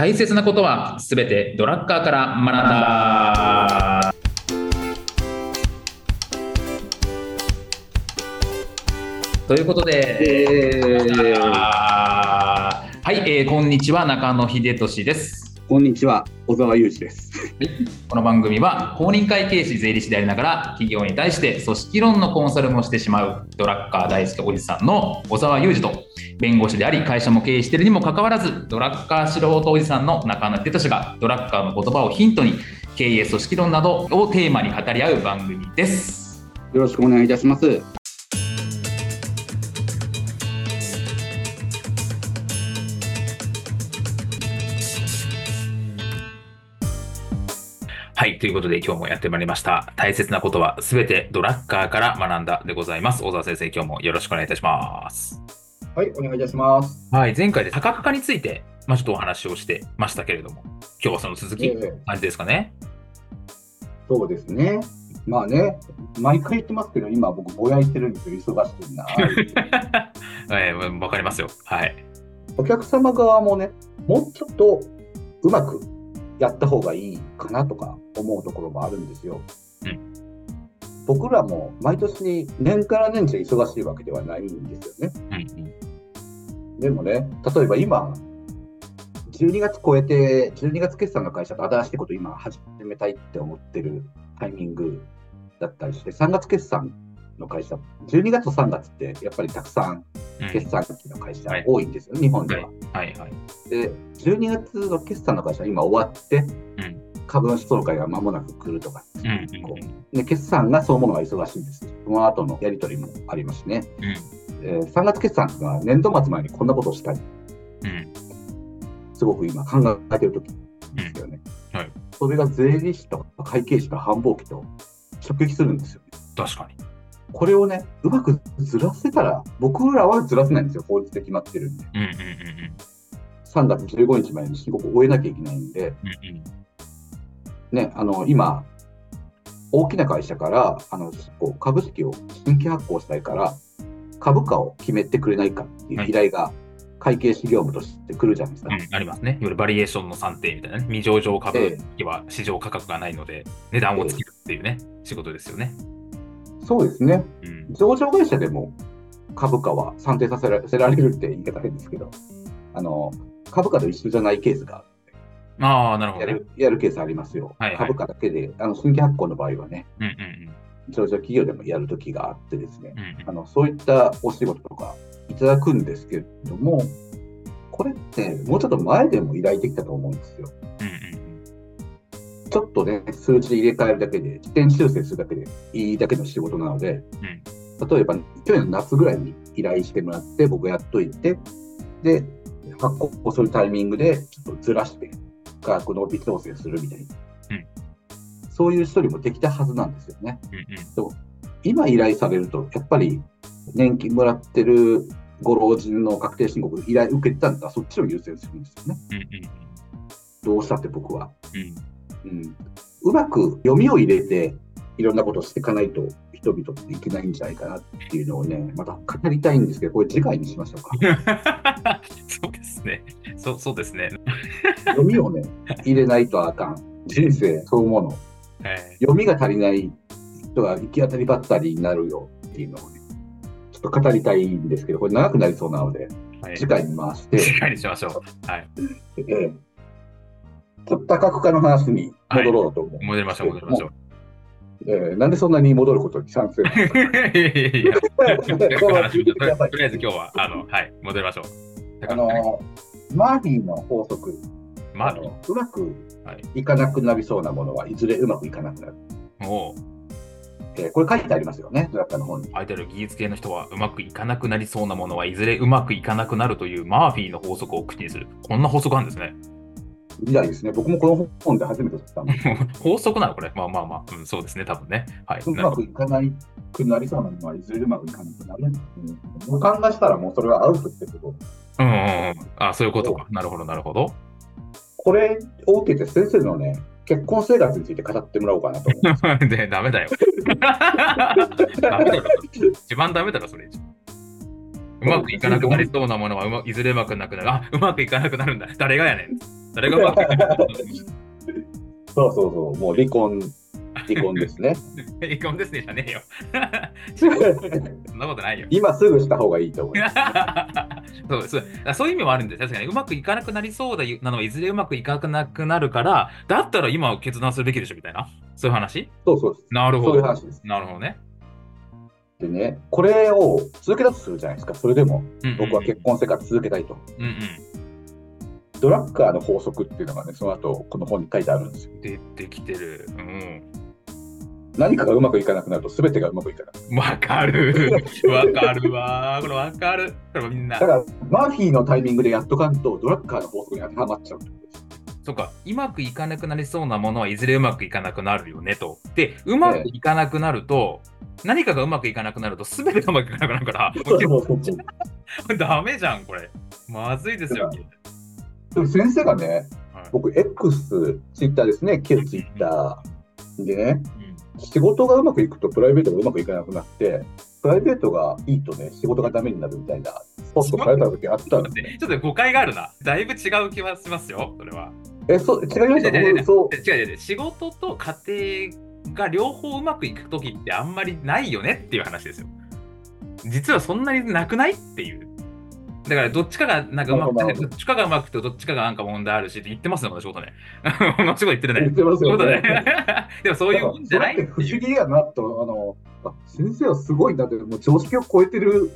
大切なことはすべてドラッカーから学んだ。ということで、はい、えーこんにちは中野秀俊です。こんにちは、小沢裕二です。この番組は公認会計士税理士でありながら企業に対して組織論のコンサルもしてしまうドラッカー大好きおじさんの小沢裕二と弁護士であり会社も経営しているにもかかわらずドラッカー素人おじさんの中野秀俊がドラッカーの言葉をヒントに経営組織論などをテーマに語り合う番組です。よろしくお願いいたします。はい。ということで今日もやってまいりました。大切なことはすべてドラッカーから学んだでございます。小沢先生、今日もよろしくお願いいたします。はい、お願いいたします。はい。前回で多角化について、まあ、ちょっとお話をしてましたけれども、今日はその続き、ええ感じですかね？そうですね。まあね、毎回言ってますけど、今僕ぼやいてるんですよ、忙しいな。えーわかりますよ。はい。お客様側もね、もうちょっとうまくやった方がいいかなとか思うところもあるんですよ。うん僕らも毎年年から年中忙しいわけではないんですよね。うんうん。でもね、例えば今、12月超えて、12月決算の会社と新しいこと今始めたいって思ってるタイミングだったりして、3月決算の会社、12月と3月ってやっぱりたくさん決算期の会社はい多いんですよ、日本では。はいはい。で、12月の決算の会社今終わって、うん株主総会が間もなく来るとか、こうで決算がそのものが忙しいんです。その後のやり取りもありますしね。うんえー3月決算は年度末前にこんなことをしたり、うんすごく今考えてる時ですよね。うんはいそれが税理士と会計士と繁忙期と直撃するんですよね。確かに。これをね、うまくずらせたら、僕らはずらせないんですよ、法律で決まってるんで。うんうんうん3月15日までに申告を終えなきゃいけないんで、うんうんね、あの今、大きな会社からあのこう株式を新規発行したいから、株価を決めてくれないかっていう依頼が会計士業務として来るじゃないですか。うん、ありますね。いわゆるバリエーションの算定みたいなね。未上場株え式は市場価格がないので、値段をつけるっていうね、仕事ですよね。そうですね。うん。上場会社でも株価は算定させられるって言い方変ですけど、あの株価と一緒じゃないケースがああ、なるほどね。やるやるケースありますよ。はいはい株価だけで、あの新規発行の場合はね、うんうん上場企業でもやるときがあってですね、うん。うんあのそういったお仕事とかいただくんですけれども、これってもうちょっと前でも依頼できたと思うんですよ。うんうんちょっとね、数字入れ替えるだけで、起点修正するだけでいいだけの仕事なので、例えば去年の夏ぐらいに依頼してもらって、僕やっといて、で、発行するタイミングでちょっとずらして、価格の微調整するみたいな、うん。そういう処理もできたはずなんですよね。うんうん。今依頼されると、やっぱり年金もらってるご老人の確定申告依頼受けてたんだ。そっちを優先するんですよね。うんうん。どうしたって僕は。うんうんうまく読みを入れて、いろんなことをしていかないと、人々っていけないんじゃないかなっていうのをね、また語りたいんですけど、これ次回にしましょうか。そうですね。そうそうですね。読みをね、入れないとあかん。人生そのもの。え読みが足りない人が行き当たりばったりになるよっていうのをね、ちょっと語りたいんですけど、これ長くなりそうなので、ーはい次回に回して、次回にしましょう。はい。えーちょっと多角化の話に戻ろうと思う。戻りましょう、戻りましょう。えーなんでそんなに戻ることに賛成 いやとりあえず今日は、あの、はい、戻りましょう。あの、マーフィーの法則、まあのうまくはいいかなくなりそうなものはいずれうまくいかなくなる。あ、もう、えーこれ書いてありますよね、ドラッカーの本に。相手ある技術系の人はうまくいかなくなりそうなものはいずれうまくいかなくなるというマーフィーの法則を口にする。こんな法則あるんですね。みたいですね。僕もこの本で初めて知ったんで、法則なの？これ。まあまあまあ、うん、そうですね、多分ね。はい。うまくいかないくなりそうなものはいずれうまくいかなくなる。うん、もう考えしたらもうそれはアウトってこと。うんうんうん。あ、そういうことか。なるほど、なるほど。これを受けて先生のね、結婚生活について語ってもらおうかなと思。で、ダメだよ。ダメだろ。一番ダメだろ、それ。うまくいかなくなりそうなものはうまいずれうまくなくなる。あ、うまくいかなくなるんだ。誰がやねん。誰がうまくいかなかったのそうそうそう、もう離婚、離婚ですね。離婚ですねじゃねえよ。そんなことないよ。今すぐした方がいいと思います。そうそうあそういう意味もあるんです確かにうまくいかなくなりそうだなのはいずれうまくいかなくなるからだったら今決断するべきでしょみたいなそういう話？そうそう。なるほどそういう話です。なるほどね、でね、これを続けたとするじゃないですか。それでも僕は結婚生活続けたいと。うんうんドラッカーの法則っていうのがね、その後この本に書いてあるんですよ。出てきてる。うん。何かがうまくいかなくなると全てがうまくいかなくなる。わかる。わかるわ。これわかる。これみんなだ。から、マーフィーのタイミングでやっとかんと、ドラッカーの法則に当てはまっちゃう。そうか。うまくいかなくなりそうなものはいずれうまくいかなくなるよねと。で、うまくいかなくなると、何かがうまくいかなくなると全てがうまくいかなくなるから、ダメじゃん、これ。まずいですよ。でも先生がね、はい僕、X、ツイッターですね、旧ツイッターでね、うん仕事がうまくいくとプライベートがうまくいかなくなって、プライベートがいいとね、仕事がダメになるみたいなポストた時あったんですね。ちょっと誤解があるな。だいぶ違う気はしますよ、それは。え、そう、違いました？違う違う違う僕そう。違う違う違う仕事と家庭が両方うまくいく時ってあんまりないよねっていう話ですよ。実はそんなになくないっていう。だからどっちかがなんかうまくてどっちかがうまくてどっちかがなんか問題あるしって言ってますよ、同じことね。同じこと言ってるね。言ってますよね。ね。でもそういうもんじゃない不思議やなと、あの、あ先生はすごいなって、もう常識を超えてる。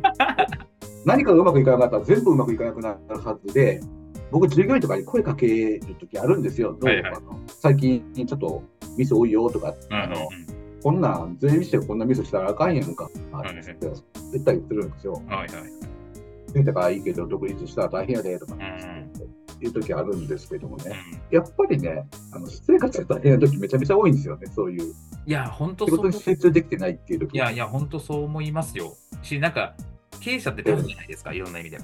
何かがうまくいかなかったら全部うまくいかなくなるはずで、僕、従業員とかに声かけるときあるんですよ。どうはいはいあの最近ちょっとミス多いよとか、うんうんあのこんなん、税理士でこんなミスしたらあかんやんか、って絶対言ってるんですよ。はいはい。先生がいいけど、独立したら大変やでとかいうときあるんですけどもね。うんやっぱりね、あの私生活が大変な時めちゃめちゃ多いんですよね、そういう。いや、本当仕そう事に集中できてないっていう時いやいや、本当そう思いますよ。し、なんか、経営者って多分じゃないですか、いろんな意味で。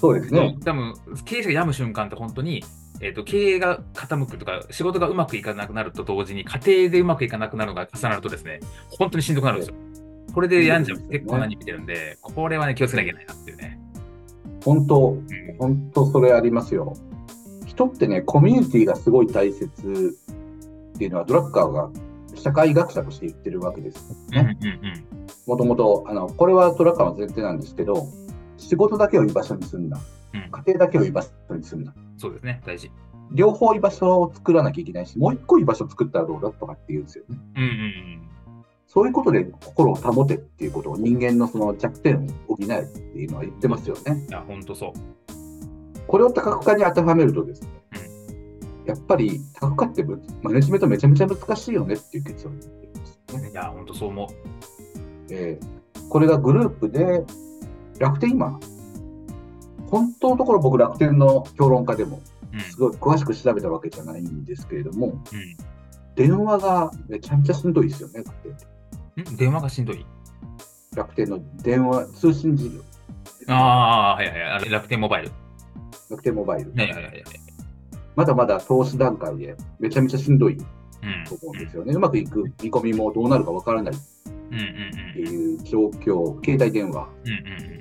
そうですね。多分経営者が病む瞬間って本当に、えー、と経営が傾くとか仕事がうまくいかなくなると同時に家庭でうまくいかなくなるのが重なるとですね本当にしんどくなるんですよ。これで病んじゃう結構何見てるんでこれはね気をつけなきゃいけないなっていうね。本当、うん本当それありますよ。人ってね、コミュニティがすごい大切っていうのは、ドラッカーが社会学者として言ってるわけです。うんうんうんもともと、あの、これはドラッカーの前提なんですけど、仕事だけを居場所にすんな。うん家庭だけを居場所にすんな。そうですね大事。両方居場所を作らなきゃいけないし、もう一個居場所作ったらどうだとかって言うんですよね。うんうんうんそういうことで心を保てっていうことを人間のその弱点を補えっていうのは言ってますよね。いや本当そう。これを多角化に当てはめるとですね、やっぱり多角化ってマネジメントめちゃめちゃ難しいよねっていう結論になっていますね。いや本当そう思う。えーこれがグループで楽天今、本当のところ僕楽天の評論家でもうんすごい詳しく調べたわけじゃないんですけれども、うん電話がめちゃめちゃしんどいですよね、楽天。ん？電話がしんどい？楽天の電話通信事業、ああはいはいはい楽天モバイル。楽天モバイル。はいはいはいはい。まだまだ投資段階でめちゃめちゃしんどいうんと思うんですよね。うまくいく見込みもどうなるかわからないっうんうんていう状況、携帯電話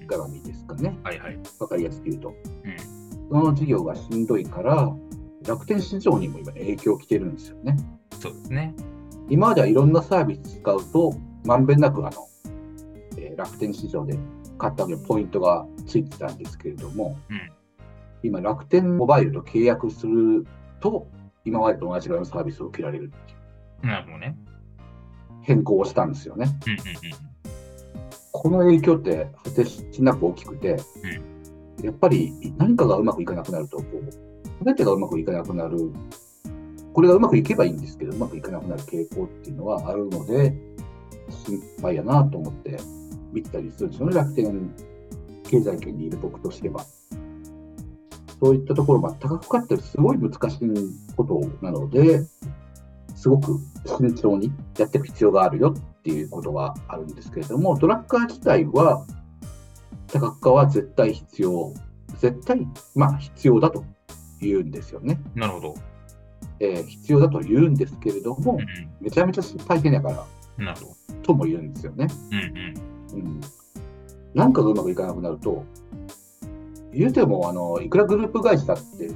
絡みですかね。はいはい。わかりやすく言うと。うんその事業がしんどいから、楽天市場にも今影響来てるんですよね。そうですね。今まではいろんなサービス使うと、まんべんなくあの、えー楽天市場で買った時のポイントがついてたんですけれども、うん今楽天モバイルと契約すると、今までと同じぐらいのサービスを受けられるっていうなるほどね。変更をしたんですよね。うんうんこの影響って果てしなく大きくて、やっぱり何かがうまくいかなくなると、こう、全てがうまくいかなくなる、これがうまくいけばいいんですけど、うまくいかなくなる傾向っていうのはあるので、心配やなと思って見てたりするんですよね、楽天経済圏にいる僕としては。そういったところ、まあ、多角化ってすごい難しいことなので、すごく慎重にやっていく必要があるよっていうことはあるんですけれども、ドラッカー自体は、多角化は絶対必要、絶対、まあ必要だと言うんですよね。うん。なるほど。えー必要だと言うんですけれどもうん、うめちゃめちゃ大変だからん。なるほど。とも言うんですよね。うんうん。うん。なんかがうまくいかなくなると、言うても、あの、いくらグループ会社って、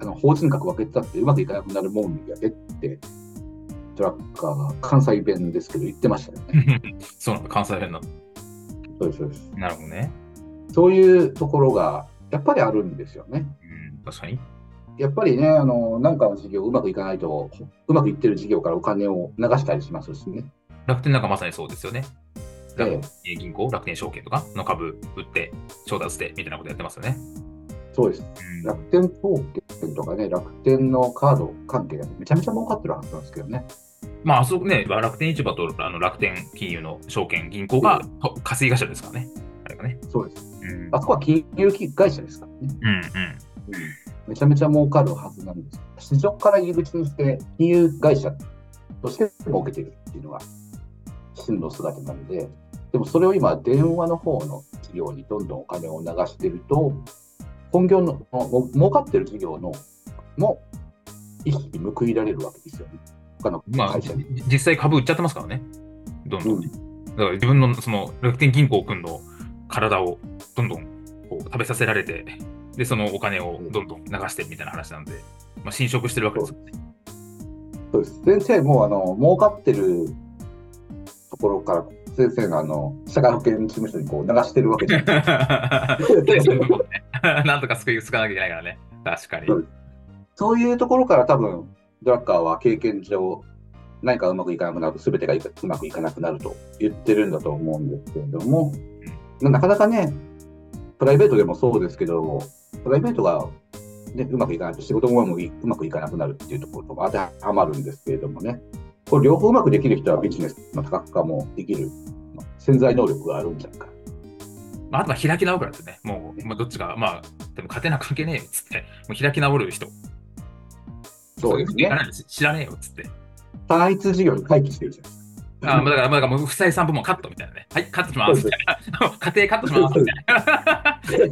あの、法人格分けてたってうまくいかなくなるもんやでって、トラッカーが関西弁ですけど言ってましたよね。そうなんだ、関西弁なの。そうです、そうです。なるほどね。そういうところが、やっぱりあるんですよね。うん、確かに。やっぱりね、あの、なんかの事業うまくいかないと、うまくいってる事業からお金を流したりしますしね。楽天なんかまさにそうですよね。ええ、銀行、楽天証券とかの株売って、調達してみたいなことやってますよね。そうです。うん、楽天証券とかね、楽天のカード関係でめちゃめちゃ儲かってるはずなんですけどね。まあ、あそこね、楽天市場とあの楽天金融の証券、銀行が稼ぎ会社ですからね。あれがね。そうです。うん、あそこは金融会社ですからね。うんうん。めちゃめちゃ儲かるはずなんです。市場から入り口にして、金融会社として儲けてるっていうのが真の姿なので、でもそれを今、電話の方の事業にどんどんお金を流してると、本業の、儲かってる事業のも意識に報いられるわけですよね。他の会社に。まあ、実際株売っちゃってますからね。どんどん。うん、だから自分のその楽天銀行君の体をどんどんこう食べさせられて、で、そのお金をどんどん流してみたいな話なんで、まあ、侵食してるわけですよね。そうです。先生も、あの、儲かってるところから、先生が、あの、社会保険事務所にこう流してるわけじゃないですか。なんとか救いつかなきゃいけないからね。確かに。そういうところから多分、ドラッカーは経験上、何かうまくいかなくなると、すべてがうまくいかなくなると言ってるんだと思うんですけれども、うん、なかなかね、プライベートでもそうですけど、プライベートが、ね、うまくいかないと仕事もうまくいかなくなるっていうところとも当てはまるんですけれどもね、これ両方うまくできる人はビジネスの多角化もできる、潜在能力があるんじゃないか。まあ、あとは開き直るからですね。もう、まあ、どっちが、まあ、でも勝てな関係ねえよっつって、もう開き直る人。そうですね。知らねえよっつって。単一事業に回帰してるじゃないですか。あだから、だからもう不採算部門カットみたいなね。はい、カットしますみたいな。家庭カットしますみたい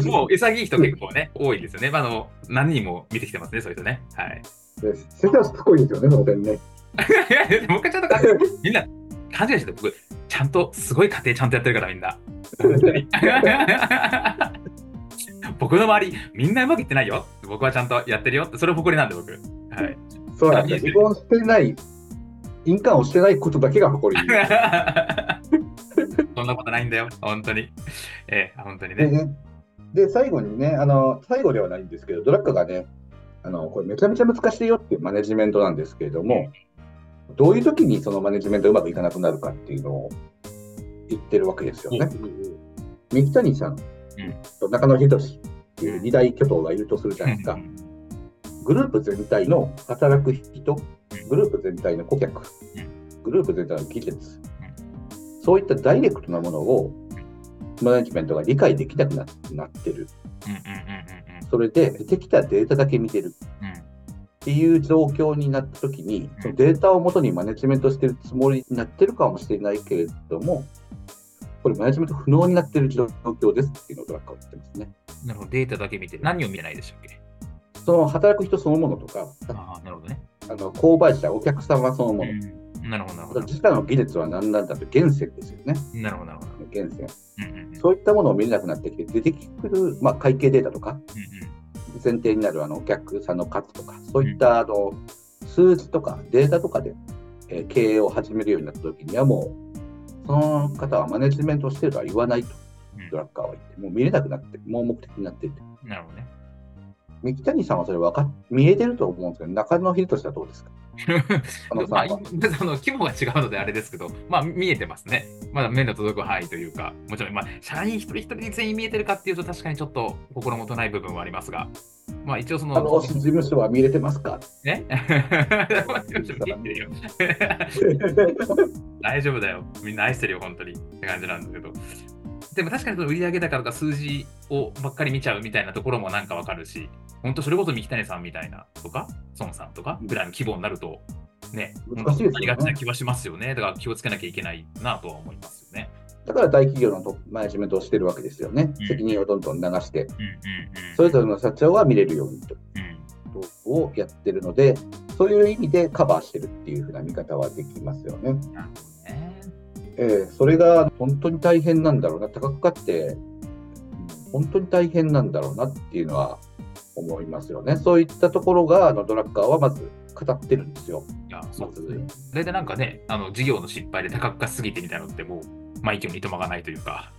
な。もう潔い人結構ね、多いですよね。まあ、あの何人も見てきてますね、そういう人ね。はい。先生はすごいですよね、その点ね。もう一回ちゃんとみんな勘違いして僕、ちゃんとすごい家庭ちゃんとやってるからみんな。僕の周り、みんなうまくいってないよ。僕はちゃんとやってるよ。それ誇りなんで、僕。はい。そうなんです。離婚してない印鑑をしてないことだけが誇り。そんなことないんだよ、本当に。ええ、本当にね。で、最後にね、あの、最後ではないんですけど、ドラッカがね、あの、これめちゃめちゃ難しいよっていうマネジメントなんですけれども、どういう時にそのマネジメントうまくいかなくなるかっていうのを言ってるわけですよね。三木谷さんと中野仁っていう二大巨頭がいるとするじゃないですか。グループ全体の働く人、グループ全体の顧客、グループ全体の技術、そういったダイレクトなものをマネジメントが理解できなくなってる。それで、出てきたデータだけ見てる。っていう状況になったときに、そのデータをもとにマネジメントしてるつもりになってるかもしれないけれども、これマネジメント不能になってる状況ですっていうのをドラッカーは言ってますね。なるほど、データだけ見て、何を見てないでしたっけ？その働く人そのものとか、あなるほどね。あの購買者、お客様そのもの。うん、なるほど、なるほど。自社の技術は何なんだと、源泉ですよね。なるほど、なるほど。源泉、うんうん。そういったものを見れなくなってきて、出てくる、まあ、会計データとか、うんうん、前提になるあのお客さんの数とか、そういったあの数字とかデータとかで、えー、経営を始めるようになったときには、もう、その方はマネジメントしてるとは言わないと、ドラッカーは言って、もう見れなくなって、もう目的になっていて。なるほどね。三木谷さんはそれ分か見えてると思うんですけど、中野秀俊はどうですか？まあ、そ の規模が違うのであれですけど、まあ、見えてますね。まだ目の届く範囲というか、もちろん、まあ、社員一人一人全員見えてるかっていうと、確かにちょっと心もとない部分はありますが、まあ、一応その。あの、事務所は見れてますか？ね 大丈夫だよ。みんな愛してるよ、本当に。って感じなんですけど。でも確かにその売上高とか数字をばっかり見ちゃうみたいなところもなんかわかるし、本当それこそ三木谷さんみたいなとか、孫さんとかぐらいの規模になると、ね、難しいですありがちな気はしますよね。だから気をつけなきゃいけないなとは思いますよね。だから大企業のマネジメントをしてるわけですよね。うん、責任をどんどん流して、それぞれの社長は見れるようにと、うん、をやってるので、そういう意味でカバーしてるっていうふうな見方はできますよね。えー、それが本当に大変なんだろうな、高く買って、本当に大変なんだろうなっていうのは思いますよね。そういったところが、あのドラッカーはまず語ってるんですよ。いや、そうですね。大体なんかね、あの事業の失敗で多角化すぎてみたいなのってもう、まあ、息もいとまがないというか、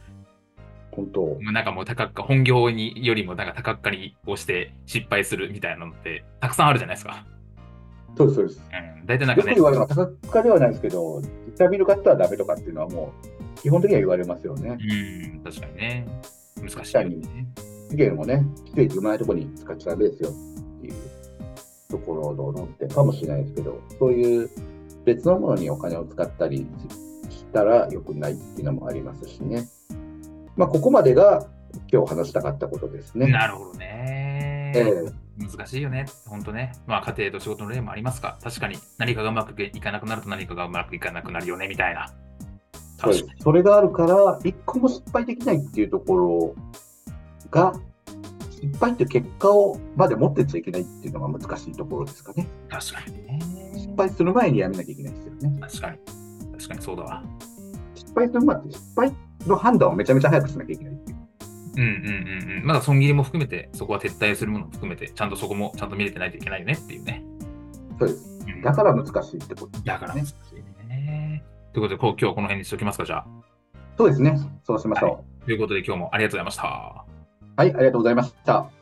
本当。なんかもう多角化、本業によりもなんか多角化に押して失敗するみたいなのってたくさんあるじゃないですか。そうです、そうです。うん、大体なんかね。よく言われるのは多角化ではないですけど、実際見る方はダメとかっていうのはもう、基本的には言われますよね。うん、確かにね。難しい、ね。資源もね、きついないところに使っちゃダメですよっていうところのってかもしれないですけど、そういう別のものにお金を使ったりしたら良くないっていうのもありますしね。まあ、ここまでが今日話したかったことですね。なるほどね。えー難しいよね、本当ね。まあ、家庭と仕事の例もありますが、確かに何かがうまくいかなくなると何かがうまくいかなくなるよね、みたいな。そうそれがあるから、一個も失敗できないっていうところが、失敗っていう結果をまで持ってちゃいけないっていうのが難しいところですかね。確かにね。失敗する前にやめなきゃいけないですよね。確かに。確かにそうだわ。失敗する前って失敗の判断をめちゃめちゃ早くしなきゃいけないっていう。うんうんうんうん。まだ損切りも含めて、そこは撤退するものも含めて、ちゃんとそこもちゃんと見れてないといけないよねっていうね。そうです。うん、だから難しいってこと、ね、だから難しいね。ということで、こう今日はこの辺にしておきますか、じゃあ。そうですね。そうしましょう。はい、ということで、今日もありがとうございました。はい、ありがとうございました。